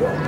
Woo!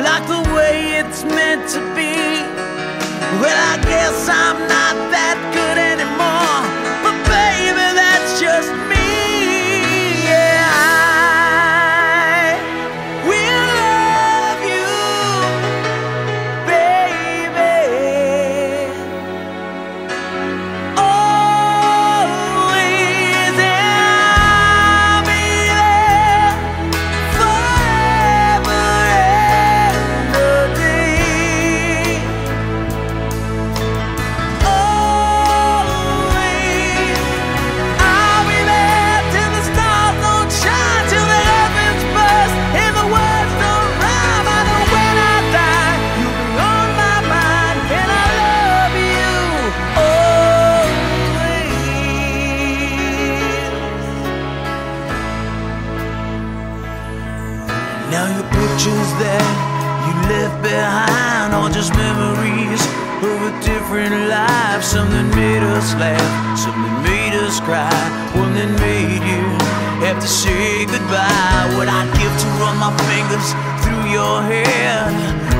like the way it's meant to be. Well, I guess I'm not that Now your pictures that you left behind are just memories of a different life. Something made us laugh, something made us cry, one that made you have to say goodbye. What I'd give to run my fingers through your hair,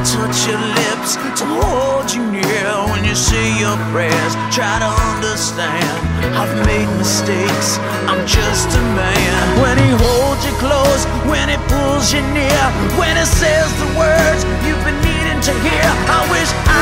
touch your lips to hold you near you say your prayers. Try to understand, I've made mistakes. I'm just a man. When he holds you close, when he pulls you near, when he says the words you've been needing to hear. I wish I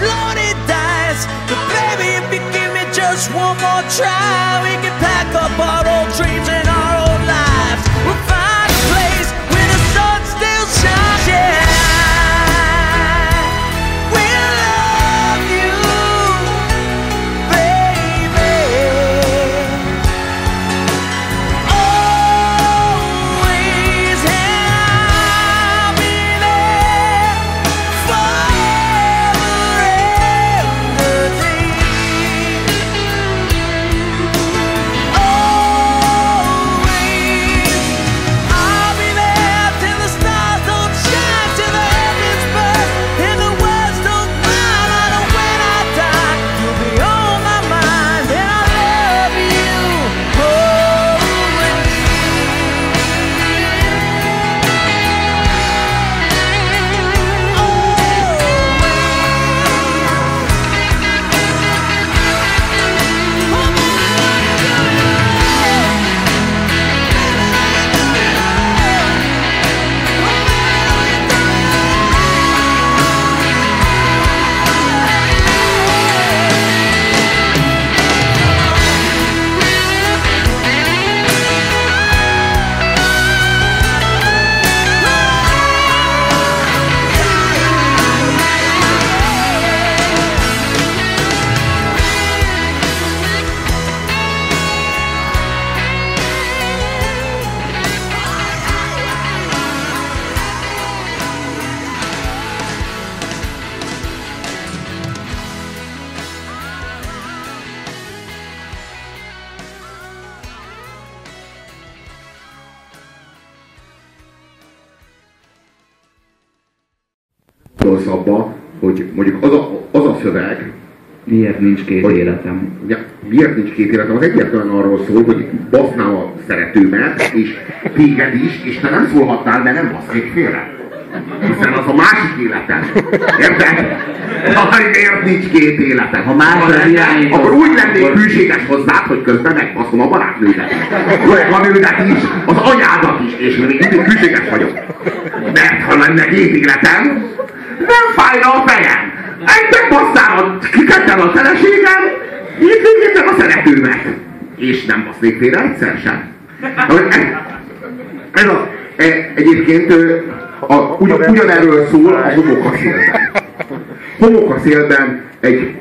lonely dice. But baby, if you give me just one more try, we can abba, hogy mondjuk az a, az a szöveg, Miért nincs két hogy, életem? Ugye, miért nincs két életem? Az egyetlen arról szól, hogy basznám a szeretőmet, és téged is, és te nem szólhatnál, mert nem basznék félre. Hiszen az a másik életem. Érted? Ha miért nincs két életem? Ha más az irányító, akkor úgy lennék akkor- hűséges hozzád, hogy közben megbaszom a barátnődet. Vagy a nődet is, az anyádat is, és még mindig hűséges vagyok. Mert ha lenne két életem, nem fájna a fejem. Egy megbasztál a kiketten a feleségem, így végigem a szeretőmet. És nem basznék félre egyszer sem. Ez, a, e, egyébként a, ugy, ugyanerről szól a homokaszélben. Homokaszélben egy,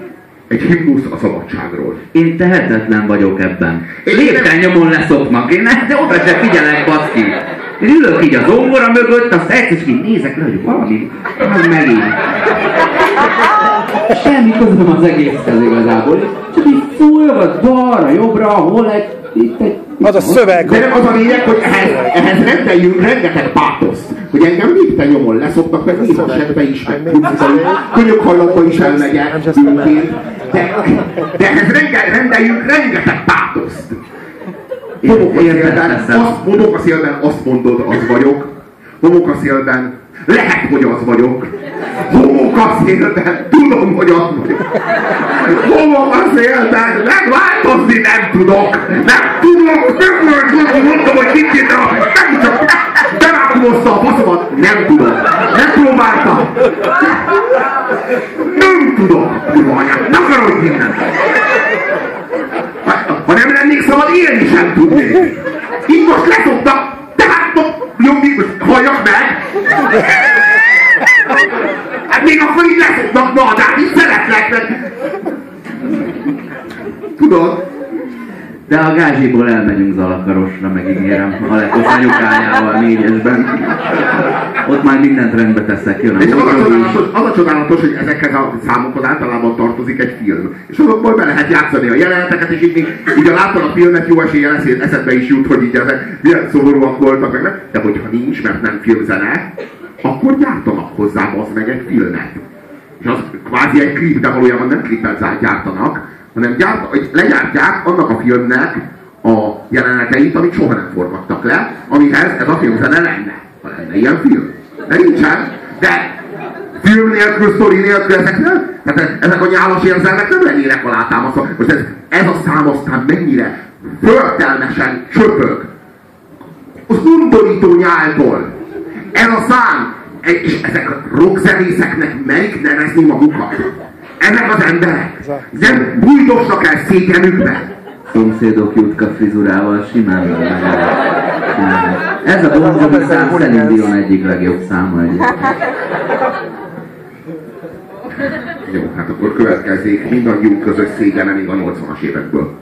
egy himnusz a szabadságról. Én tehetetlen vagyok ebben. Én Lépten nyomon leszoknak, én ne, de oda se figyelek, baszki. Én ülök így az óvora mögött, azt egyszer így nézek le, hogy valami, valami megint. Semmi közöm az egészhez igazából. Csak így fújogod balra, jobbra, hol egy, itt egy... Az a szöveg, De nem az a lényeg, hogy ehhez, ehhez rendeljünk rengeteg pátoszt. Hogy engem lépten nyomon leszoktak, meg néz esetben is, meg könyökhajlatban is elmegyek. De, de ehhez rendeljünk rengeteg pátoszt. Homokaszélben azt, homokaszélben azt mondod, az vagyok. Homokaszélben lehet, hogy az vagyok. Homokaszélben tudom, hogy az vagyok. Homokaszélben megváltozni nem tudok. Nem tudok. Nem tudok. Mondtam, hogy kicsit, nem csak berákumozta a faszomat. Nem tudok. Nem próbáltam. Nem tudok. Kurva anyám. Nem akarom mindent. Ha, ha nem lennék szabad, tudnék. Itt most leszoktak, tehát most halljak meg? Hát még akkor így leszoknak, na, de hát így szeretlek, meg. Tudod? De a gázsiból elmegyünk Zalakarosra, megígérem, a lekos anyukájával négyesben. Ott már mindent rendbe teszek, jön a És az a, csodálatos, az a csodálatos, hogy ezekhez a számokhoz általában tartozik egy film. És azokból be lehet játszani a jeleneteket, és így, így a látod a filmet, jó eséllyel eszéd- eszedbe is jut, hogy így ezek milyen szomorúak voltak, meg nem. De hogyha nincs, mert nem filmzene, akkor gyártanak hozzá az meg egy filmet. És az kvázi egy klip, de valójában nem klipet gyártanak, hanem gyárt, hogy legyártják annak a filmnek a jeleneteit, amit soha nem forgattak le, amihez ez a filmzene lenne. Ha lenne ilyen film. De nincsen. De film nélkül, sztori nélkül ezeknél, tehát ezek a nyálas érzelmek nem lennének alátámasztva. Most ez, ez a szám aztán mennyire förtelmesen csöpög az undorító nyálból. Ez a szám, és ezek a rockzenészeknek melyik nevezni magukat? Ezek az emberek nem bújdosnak el székenükbe. Szomszédok jutka frizurával simán. Ez a Bon szám Celine Dion egyik legjobb száma egyébként. Jó, hát akkor következzék mindannyiunk közös szégene még a 80-as évekből.